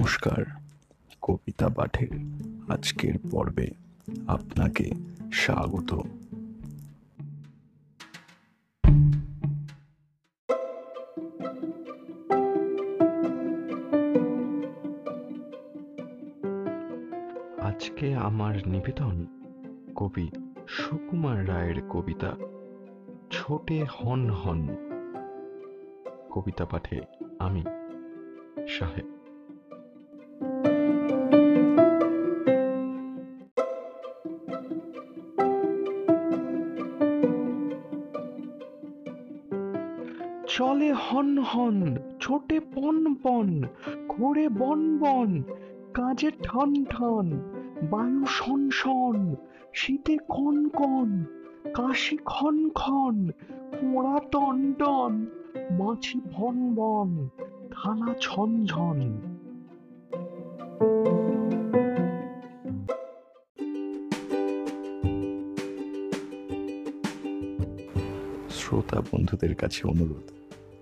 নমস্কার, কবিতা পাঠের আজকের পর্বে আপনাকে স্বাগত। আজকে আমার নিবেদন কবি সুকুমার রায়ের কবিতা, ছোটে হন হন। কবিতা পাঠে আমি সাহেব। চলে হন হন, ছোটে পন পন, ঘোরে বন বন, কাজে ঠন ঠন, বায়ু শন শন, শীতে কন কন, কাশি খন খন পোড়া টন টন, মাছি ভন বন থালা ছন ঝন। শ্রোতা বন্ধুদের কাছে অনুরোধ।